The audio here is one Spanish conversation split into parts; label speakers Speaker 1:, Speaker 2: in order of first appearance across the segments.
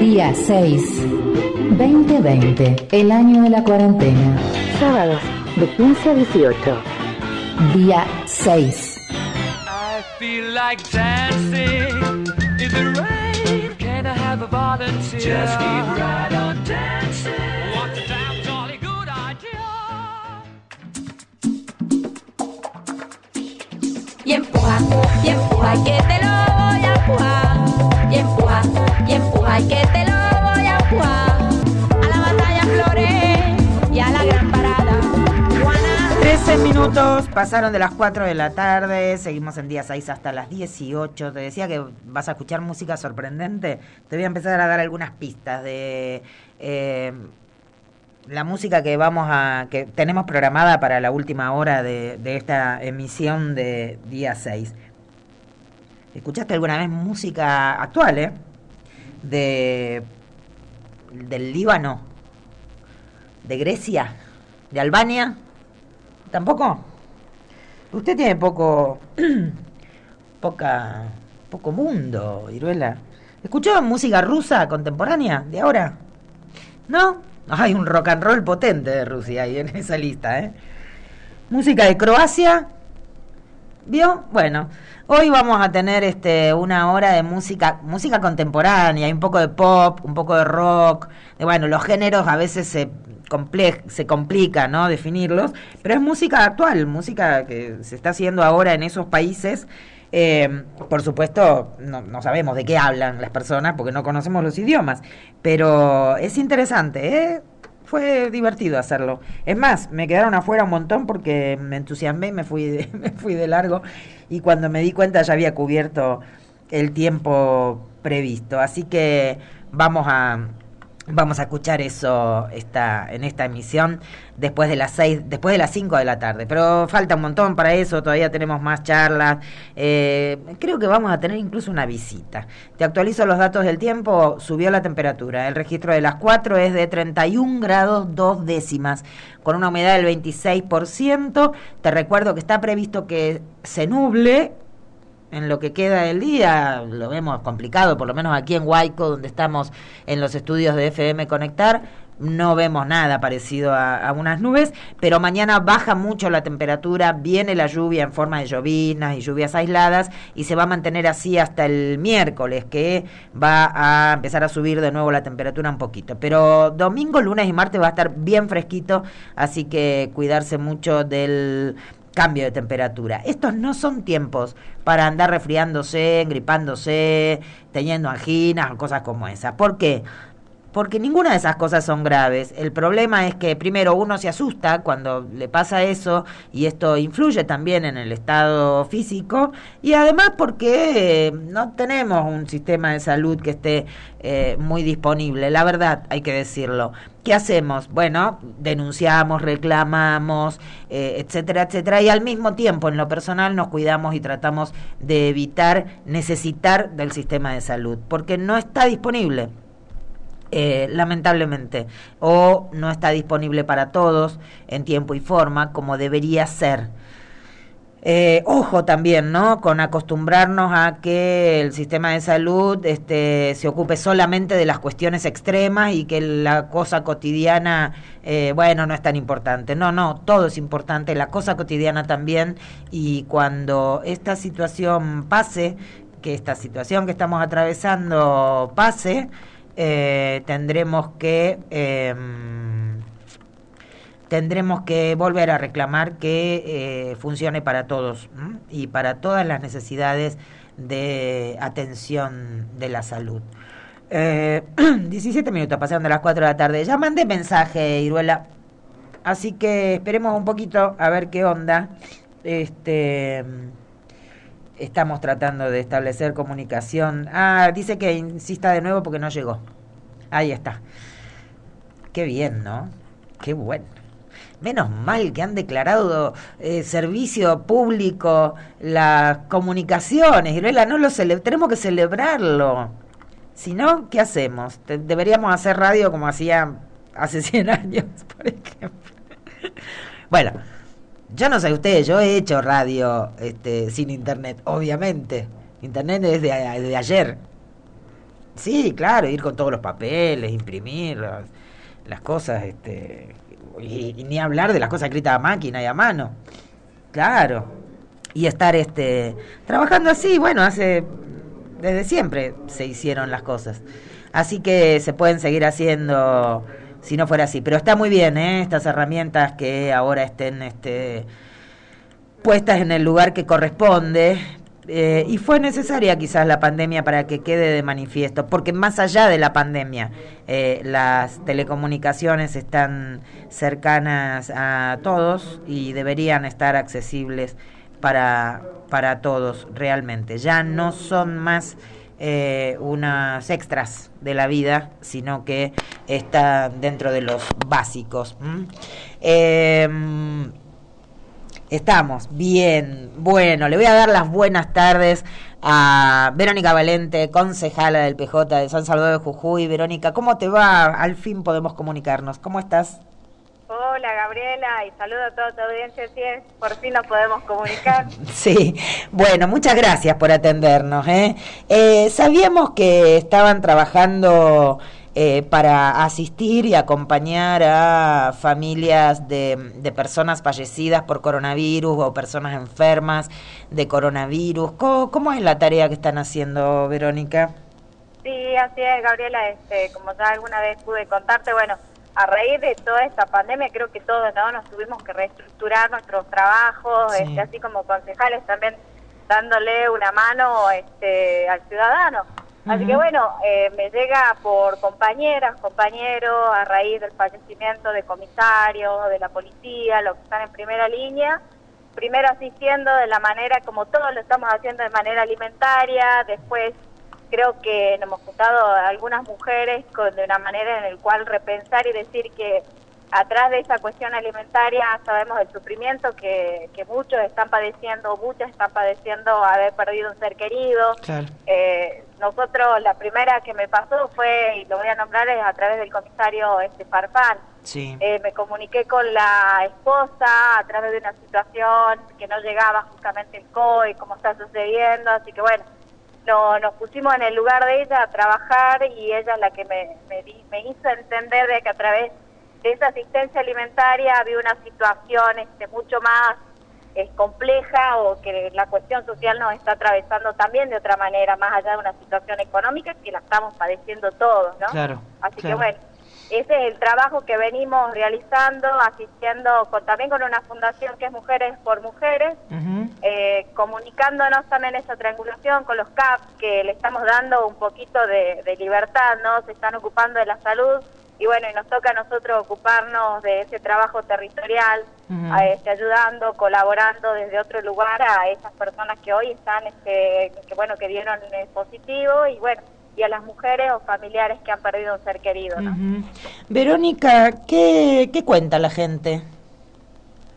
Speaker 1: Día 6. 2020, el año de la cuarentena.
Speaker 2: Sábados, de 15 a 18.
Speaker 1: Día 6.
Speaker 3: I feel like dancing in the rain. Can I have a volunteer? Just keep right on dancing. What a damn jolly good idea.
Speaker 4: y empuja, y empuja, que te lo voy a empujar. Y empuja, y empuja, y que te lo voy a empujar. A la batalla Flores y a la gran parada. Juana.
Speaker 5: 13 minutos pasaron de las 4 de la tarde, seguimos en día 6 hasta las 18. Te decía que vas a escuchar música sorprendente. Te voy a empezar a dar algunas pistas de eh, la música que vamos a que tenemos programada para la última hora de, de esta emisión de día 6. ¿Escuchaste alguna vez música actual, eh? De del Líbano, de Grecia, de Albania. ¿Tampoco? Usted tiene poco. poca. poco mundo, Iruela. ¿Escuchó música rusa contemporánea de ahora? ¿No? Hay un rock and roll potente de Rusia ahí en esa lista, ¿eh? Música de Croacia. ¿Vio? Bueno, hoy vamos a tener este una hora de música, música contemporánea, un poco de pop, un poco de rock. De, bueno, los géneros a veces se comple se complica, ¿no? Definirlos, pero es música actual, música que se está haciendo ahora en esos países. Eh, por supuesto, no, no sabemos de qué hablan las personas porque no conocemos los idiomas, pero es interesante, ¿eh? Fue divertido hacerlo. Es más, me quedaron afuera un montón porque me entusiasmé y me fui de, me fui de largo y cuando me di cuenta ya había cubierto el tiempo previsto. Así que vamos a vamos a escuchar eso esta en esta emisión después de las seis, después de las 5 de la tarde. Pero falta un montón para eso, todavía tenemos más charlas. Eh, creo que vamos a tener incluso una visita. Te actualizo los datos del tiempo, subió la temperatura. El registro de las 4 es de 31 grados 2 décimas, con una humedad del 26%. Te recuerdo que está previsto que se nuble en lo que queda del día, lo vemos complicado, por lo menos aquí en Huayco, donde estamos en los estudios de FM Conectar, no vemos nada parecido a, a, unas nubes, pero mañana baja mucho la temperatura, viene la lluvia en forma de llovinas y lluvias aisladas y se va a mantener así hasta el miércoles, que va a empezar a subir de nuevo la temperatura un poquito. Pero domingo, lunes y martes va a estar bien fresquito, así que cuidarse mucho del cambio de temperatura. Estos no son tiempos para andar resfriándose, gripándose, teniendo anginas o cosas como esas. ¿Por qué? Porque ninguna de esas cosas son graves. El problema es que primero uno se asusta cuando le pasa eso y esto influye también en el estado físico y además porque eh, no tenemos un sistema de salud que esté eh, muy disponible. La verdad, hay que decirlo. ¿Qué hacemos? Bueno, denunciamos, reclamamos, eh, etcétera, etcétera, y al mismo tiempo, en lo personal, nos cuidamos y tratamos de evitar necesitar del sistema de salud, porque no está disponible. Eh, lamentablemente, o no está disponible para todos en tiempo y forma como debería ser. Eh, ojo también, ¿no? Con acostumbrarnos a que el sistema de salud este, se ocupe solamente de las cuestiones extremas y que la cosa cotidiana, eh, bueno, no es tan importante. No, no, todo es importante, la cosa cotidiana también. Y cuando esta situación pase, que esta situación que estamos atravesando pase, eh, tendremos que eh, tendremos que volver a reclamar que eh, funcione para todos y para todas las necesidades de atención de la salud. Eh, 17 minutos pasaron de las 4 de la tarde. Ya mandé mensaje, Iruela. Así que esperemos un poquito a ver qué onda. Este estamos tratando de establecer comunicación. Ah, dice que insista de nuevo porque no llegó. Ahí está. Qué bien, ¿no? Qué bueno. Menos mal que han declarado eh, servicio público las comunicaciones. Iruela, no lo tenemos que celebrarlo. Si no, ¿qué hacemos? Deberíamos hacer radio como hacía hace 100 años, por ejemplo. bueno, yo no sé ustedes, yo he hecho radio este, sin internet, obviamente. Internet es de, de ayer. Sí, claro, ir con todos los papeles, imprimir las, las cosas, este, y, y ni hablar de las cosas escritas a máquina y a mano. Claro. Y estar este trabajando así, bueno, hace desde siempre se hicieron las cosas. Así que se pueden seguir haciendo si no fuera así, pero está muy bien, ¿eh? estas herramientas que ahora estén este puestas en el lugar que corresponde, eh, y fue necesaria quizás la pandemia para que quede de manifiesto, porque más allá de la pandemia, eh, las telecomunicaciones están cercanas a todos y deberían estar accesibles para, para todos realmente. Ya no son más eh, unas extras de la vida, sino que están dentro de los básicos. Eh, Estamos bien. Bueno, le voy a dar las buenas tardes a Verónica Valente, concejala del PJ de San Salvador de Jujuy. Verónica, ¿cómo te va? Al fin podemos comunicarnos. ¿Cómo estás?
Speaker 6: Hola Gabriela y saludo a toda tu audiencia. Sí, por fin nos podemos comunicar.
Speaker 5: sí, bueno, muchas gracias por atendernos. ¿eh? Eh, sabíamos que estaban trabajando eh, para asistir y acompañar a familias de, de, personas fallecidas por coronavirus o personas enfermas de coronavirus. ¿Cómo, ¿Cómo, es la tarea que están haciendo, Verónica?
Speaker 6: Sí, así es, Gabriela. Este, como ya alguna vez pude contarte, bueno, a raíz de toda esta pandemia creo que todos ¿no? nos tuvimos que reestructurar nuestros trabajos, sí. este, así como concejales también dándole una mano este, al ciudadano. Así que bueno, eh, me llega por compañeras, compañeros, a raíz del fallecimiento de comisarios, de la policía, los que están en primera línea, primero asistiendo de la manera como todos lo estamos haciendo de manera alimentaria, después creo que nos hemos juntado algunas mujeres con, de una manera en la cual repensar y decir que atrás de esa cuestión alimentaria sabemos el sufrimiento que, que muchos están padeciendo, muchas están padeciendo haber perdido un ser querido.
Speaker 5: Claro.
Speaker 6: Eh, nosotros, la primera que me pasó fue, y lo voy a nombrar, es a través del comisario este Farfán.
Speaker 5: Sí.
Speaker 6: Eh, me comuniqué con la esposa a través de una situación que no llegaba justamente el COE, cómo está sucediendo, así que bueno, no, nos pusimos en el lugar de ella a trabajar y ella es la que me, me, me hizo entender de que a través de esa asistencia alimentaria había una situación este, mucho más es compleja o que la cuestión social nos está atravesando también de otra manera, más allá de una situación económica que la estamos padeciendo todos, ¿no?
Speaker 5: Claro.
Speaker 6: Así
Speaker 5: claro.
Speaker 6: que bueno, ese es el trabajo que venimos realizando, asistiendo con, también con una fundación que es Mujeres por Mujeres,
Speaker 5: uh -huh.
Speaker 6: eh, comunicándonos también esa triangulación con los CAP, que le estamos dando un poquito de, de libertad, ¿no? Se están ocupando de la salud y bueno, y nos toca a nosotros ocuparnos de ese trabajo territorial, uh -huh. este, ayudando, colaborando desde otro lugar a esas personas que hoy están, este, que bueno, que dieron positivo y bueno, y a las mujeres o familiares que han perdido un ser querido. ¿no?
Speaker 5: Uh -huh. Verónica, ¿qué, ¿qué cuenta la gente?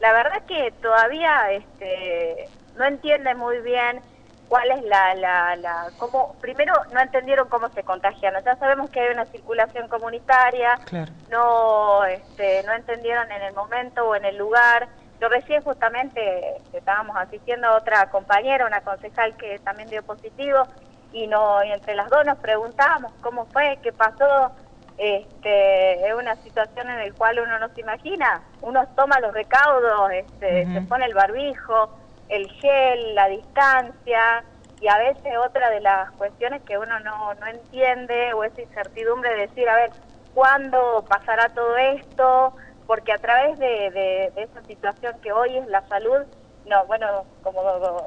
Speaker 6: La verdad que todavía este, no entiende muy bien cuál es la, la, la, cómo, primero no entendieron cómo se contagian, ya sabemos que hay una circulación comunitaria,
Speaker 5: claro.
Speaker 6: no, este, no entendieron en el momento o en el lugar, yo recién justamente estábamos asistiendo a otra compañera, una concejal que también dio positivo, y, no, y entre las dos nos preguntábamos cómo fue, qué pasó, este, es una situación en la cual uno no se imagina, uno toma los recaudos, este, uh -huh. se pone el barbijo, el gel, la distancia y a veces otra de las cuestiones que uno no, no entiende o esa incertidumbre de decir, a ver, ¿cuándo pasará todo esto? Porque a través de, de, de esa situación que hoy es la salud, no, bueno, como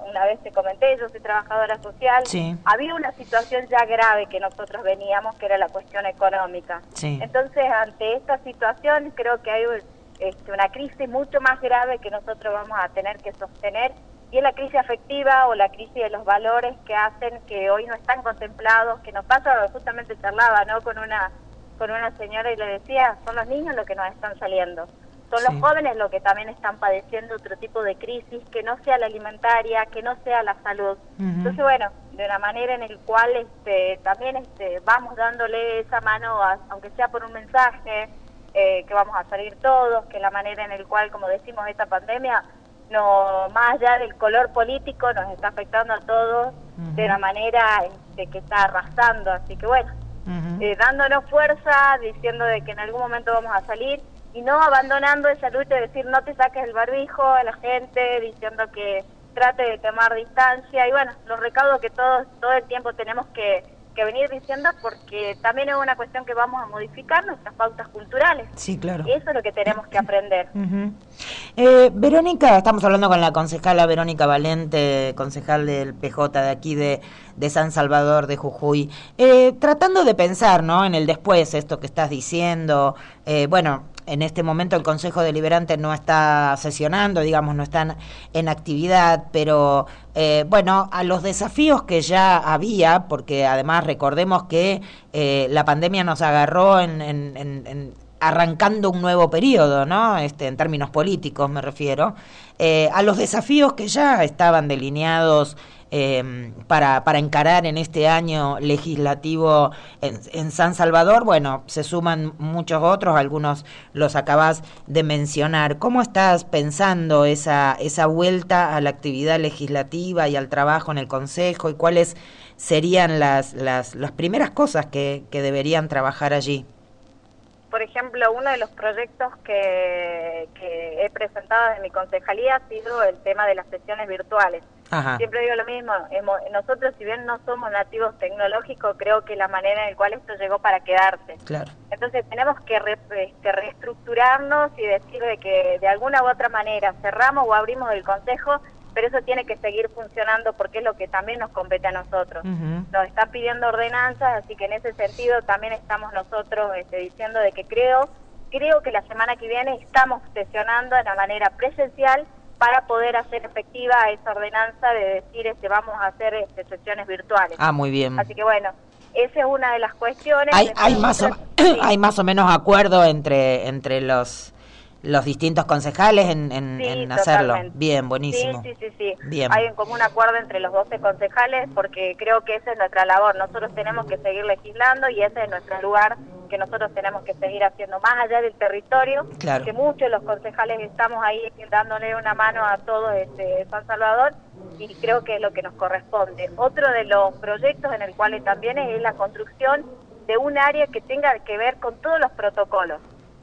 Speaker 6: una vez te comenté, yo soy trabajadora social,
Speaker 5: sí.
Speaker 6: había una situación ya grave que nosotros veníamos, que era la cuestión económica.
Speaker 5: Sí.
Speaker 6: Entonces, ante esta situación, creo que hay este, una crisis mucho más grave que nosotros vamos a tener que sostener y es la crisis afectiva o la crisis de los valores que hacen que hoy no están contemplados, que nos pasa, justamente charlaba ¿no? con una con una señora y le decía, son los niños los que nos están saliendo, son
Speaker 5: Sí.
Speaker 6: los jóvenes los que también están padeciendo otro tipo de crisis, que no sea la alimentaria, que no sea la salud. Entonces, bueno, de una manera en el cual este, también este, vamos dándole esa mano, a- aunque sea por un mensaje, eh, que vamos a salir todos, que la manera en el cual, como decimos, esta pandemia, no más allá del color político, nos está afectando a todos de una manera este, que está arrasando, así que bueno, eh, dándonos fuerza, diciendo de que en algún momento vamos a salir y no abandonando esa lucha de decir no te saques el barbijo a la gente, diciendo que trate de tomar distancia y bueno, los recaudos que todos todo el tiempo tenemos que que venir diciendo porque también es una cuestión que vamos a modificar nuestras pautas culturales.
Speaker 5: Sí, claro.
Speaker 6: Y eso es lo que tenemos que aprender.
Speaker 5: eh, Verónica, estamos hablando con la concejala Verónica Valente, concejal del PJ de aquí de, de San Salvador de Jujuy, eh, tratando de pensar ¿no? en el después, esto que estás diciendo, eh, bueno, en este momento el Consejo Deliberante no está sesionando, digamos, no están en actividad, pero eh, bueno, a los desafíos que ya había, porque además recordemos que eh, la pandemia nos agarró en, en, en, arrancando un nuevo periodo, ¿no? Este, en términos políticos me refiero, eh, a los desafíos que ya estaban delineados eh, para, para encarar en este año legislativo en, en, San Salvador. Bueno, se suman muchos otros, algunos los acabas de mencionar. ¿Cómo estás pensando esa, esa vuelta a la actividad legislativa y al trabajo en el Consejo y cuáles serían las, las, las primeras cosas que, que deberían trabajar allí?
Speaker 6: Por ejemplo, uno de los proyectos que, que, he presentado en mi concejalía ha sido el tema de las sesiones virtuales. Ajá. Siempre digo lo mismo, nosotros si bien no somos nativos tecnológicos, creo que la manera en la cual esto llegó para quedarse.
Speaker 5: Claro.
Speaker 6: Entonces tenemos que re, este, reestructurarnos y decir de que de alguna u otra manera cerramos o abrimos el consejo pero eso tiene que seguir funcionando porque es lo que también nos compete a nosotros. Uh -huh. Nos están pidiendo ordenanzas, así que en ese sentido también estamos nosotros este, diciendo de que creo, creo que la semana que viene estamos sesionando de la manera presencial para poder hacer efectiva esa ordenanza de decir este vamos a hacer este, sesiones virtuales.
Speaker 5: Ah, muy bien.
Speaker 6: Así que bueno, esa es una de las cuestiones.
Speaker 5: Hay, hay más, o, hay más o menos acuerdo entre, entre los los distintos concejales en, en,
Speaker 6: sí,
Speaker 5: en hacerlo. Bien, buenísimo.
Speaker 6: Sí, sí, sí, sí.
Speaker 5: Bien.
Speaker 6: Hay un común acuerdo entre los 12 concejales porque creo que esa es nuestra labor. Nosotros tenemos que seguir legislando y ese es nuestro lugar que nosotros tenemos que seguir haciendo más allá del territorio,
Speaker 5: claro.
Speaker 6: que muchos de los concejales estamos ahí dándole una mano a todo este San Salvador y creo que es lo que nos corresponde. Otro de los proyectos en el cual también es la construcción de un área que tenga que ver con todos los protocolos.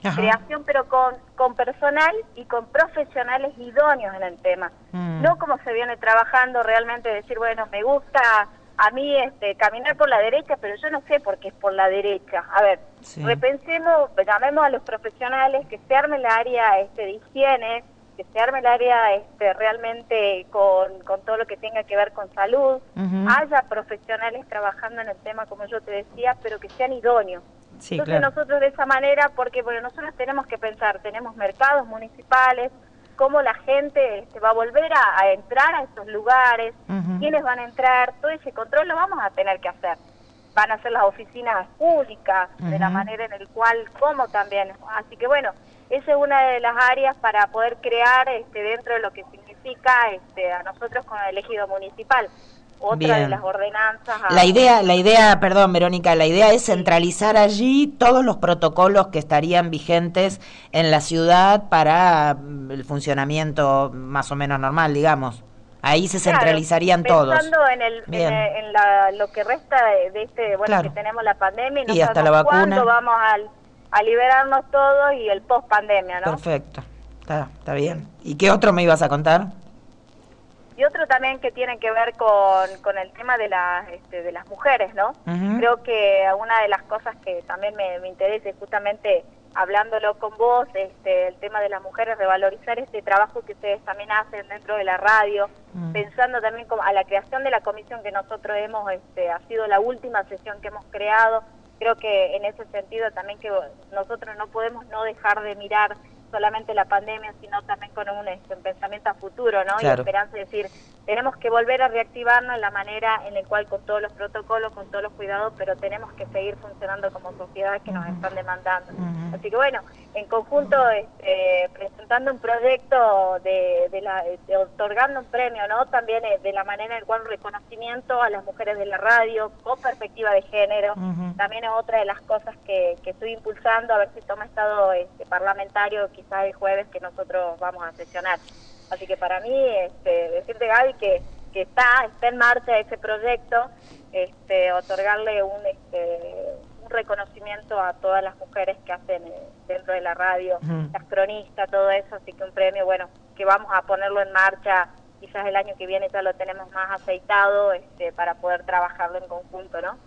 Speaker 6: Ajá. creación pero con, con personal y con profesionales idóneos en el tema. Mm. No como se viene trabajando realmente decir, bueno, me gusta a mí este caminar por la derecha, pero yo no sé por qué es por la derecha. A ver, sí. repensemos, llamemos a los profesionales, que se arme el área este, de higiene, que se arme el área este, realmente con, con todo lo que tenga que ver con salud, uh -huh. haya profesionales trabajando en el tema, como yo te decía, pero que sean idóneos.
Speaker 5: Sí,
Speaker 6: Entonces
Speaker 5: claro.
Speaker 6: nosotros de esa manera, porque bueno, nosotros tenemos que pensar, tenemos mercados municipales, cómo la gente este, va a volver a, a, entrar a esos lugares, uh -huh. quiénes van a entrar, todo ese control lo vamos a tener que hacer. Van a ser las oficinas públicas, uh -huh. de la manera en el cual, como también. Así que bueno, esa es una de las áreas para poder crear este, dentro de lo que significa este, a nosotros con el ejido municipal otra Bien. de las ordenanzas.
Speaker 5: A... La idea, la idea, perdón, Verónica, la idea es centralizar allí todos los protocolos que estarían vigentes en la ciudad para mm, el funcionamiento más o menos normal, digamos. Ahí se
Speaker 6: claro,
Speaker 5: centralizarían todos.
Speaker 6: En, el, en, en la, lo que resta de, de este, bueno, claro. que tenemos la pandemia y no y hasta la vacuna. cuándo vamos al, a liberarnos todos y el post pandemia, ¿no?
Speaker 5: Perfecto, está, está bien. ¿Y qué otro me ibas a contar?
Speaker 6: Y otro también que tiene que ver con, con el tema de, la, este, de las mujeres, ¿no? Uh -huh. Creo que una de las cosas que también me, me interesa es justamente hablándolo con vos, este, el tema de las mujeres, revalorizar este trabajo que ustedes también hacen dentro de la radio, uh -huh. pensando también como a la creación de la comisión que nosotros hemos, este, ha sido la última sesión que hemos creado, creo que en ese sentido también que nosotros no podemos no dejar de mirar solamente la pandemia, sino también con un, este, un pensamiento a futuro, ¿no?
Speaker 5: Claro.
Speaker 6: Y esperanza, es decir, tenemos que volver a reactivarnos en la manera en la cual con todos los protocolos, con todos los cuidados, pero tenemos que seguir funcionando como sociedad que nos están demandando. Uh -huh. Así que bueno, en conjunto este, presentando un proyecto de, de, la, de, otorgando un premio, ¿no? También eh, de la manera en la cual un reconocimiento a las mujeres de la radio con perspectiva de género, uh -huh. también es otra de las cosas que, que estoy impulsando, a ver si toma estado este, parlamentario quizás el jueves que nosotros vamos a sesionar. Así que para mí, este, decirte Gaby que, que está, está en marcha ese proyecto, este, otorgarle un, este, un reconocimiento a todas las mujeres que hacen eh, dentro de la radio, las cronistas, todo eso, así que un premio, bueno, que vamos a ponerlo en marcha, quizás el año que viene ya lo tenemos más aceitado este, para poder trabajarlo en conjunto, ¿no?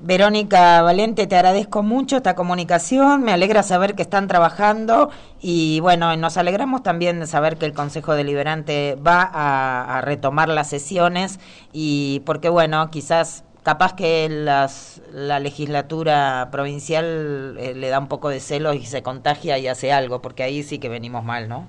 Speaker 5: Verónica Valente, te agradezco mucho esta comunicación, me alegra saber que están trabajando y bueno, nos alegramos también de saber que el Consejo Deliberante va a, retomar las sesiones y porque bueno, quizás capaz que las, la legislatura provincial eh, le da un poco de celos y se contagia y hace algo, porque ahí sí que venimos mal, ¿no?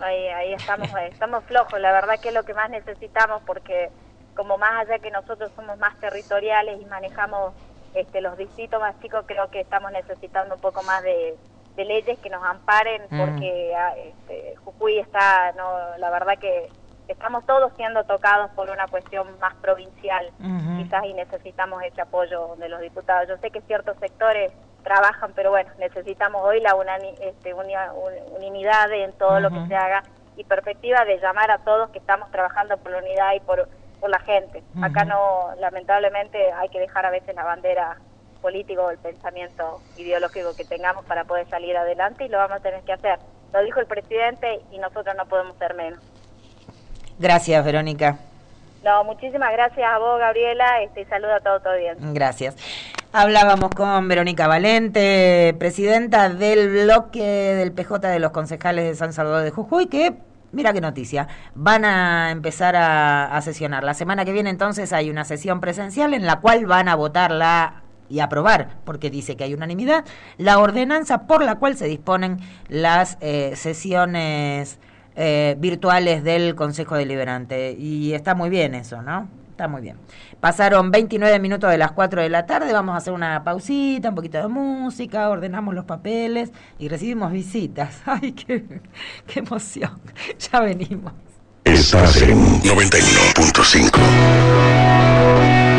Speaker 6: Ahí, ahí estamos, eh, estamos flojos, la verdad que es lo que más necesitamos porque como más allá que nosotros somos más territoriales y manejamos este, los distritos más chicos, creo que estamos necesitando un poco más de, de leyes que nos amparen
Speaker 5: Mm.
Speaker 6: porque ah, este, Jujuy está, no, la verdad que estamos todos siendo tocados por una cuestión más provincial quizás y necesitamos ese apoyo de los diputados. Yo sé que ciertos sectores trabajan, pero bueno, necesitamos hoy la unani- este, unia- un- unanimidad en todo lo que se haga y perspectiva de llamar a todos que estamos trabajando por la unidad y por, por la gente. Acá no, lamentablemente, hay que dejar a veces la bandera política o el pensamiento ideológico que tengamos para poder salir adelante y lo vamos a tener que hacer. Lo dijo el presidente y nosotros no podemos ser menos.
Speaker 5: Gracias, Verónica.
Speaker 6: No, muchísimas gracias a vos, Gabriela, este, y saludo a todo tu audiencia.
Speaker 5: Gracias. Hablábamos con Verónica Valente, presidenta del bloque del PJ de los concejales de San Salvador de Jujuy, que, mira qué noticia, van a empezar a, sesionar. La semana que viene entonces hay una sesión presencial en la cual van a votarla y aprobar, porque dice que hay unanimidad, la ordenanza por la cual se disponen las eh, sesiones eh, virtuales del Consejo Deliberante. Y está muy bien eso, ¿no? Está muy bien. Pasaron 29 minutos de las 4 de la tarde, vamos a hacer una pausita, un poquito de música, ordenamos los papeles y recibimos visitas. ¡Ay, qué, qué emoción! Ya venimos.
Speaker 7: Estás en 91.5.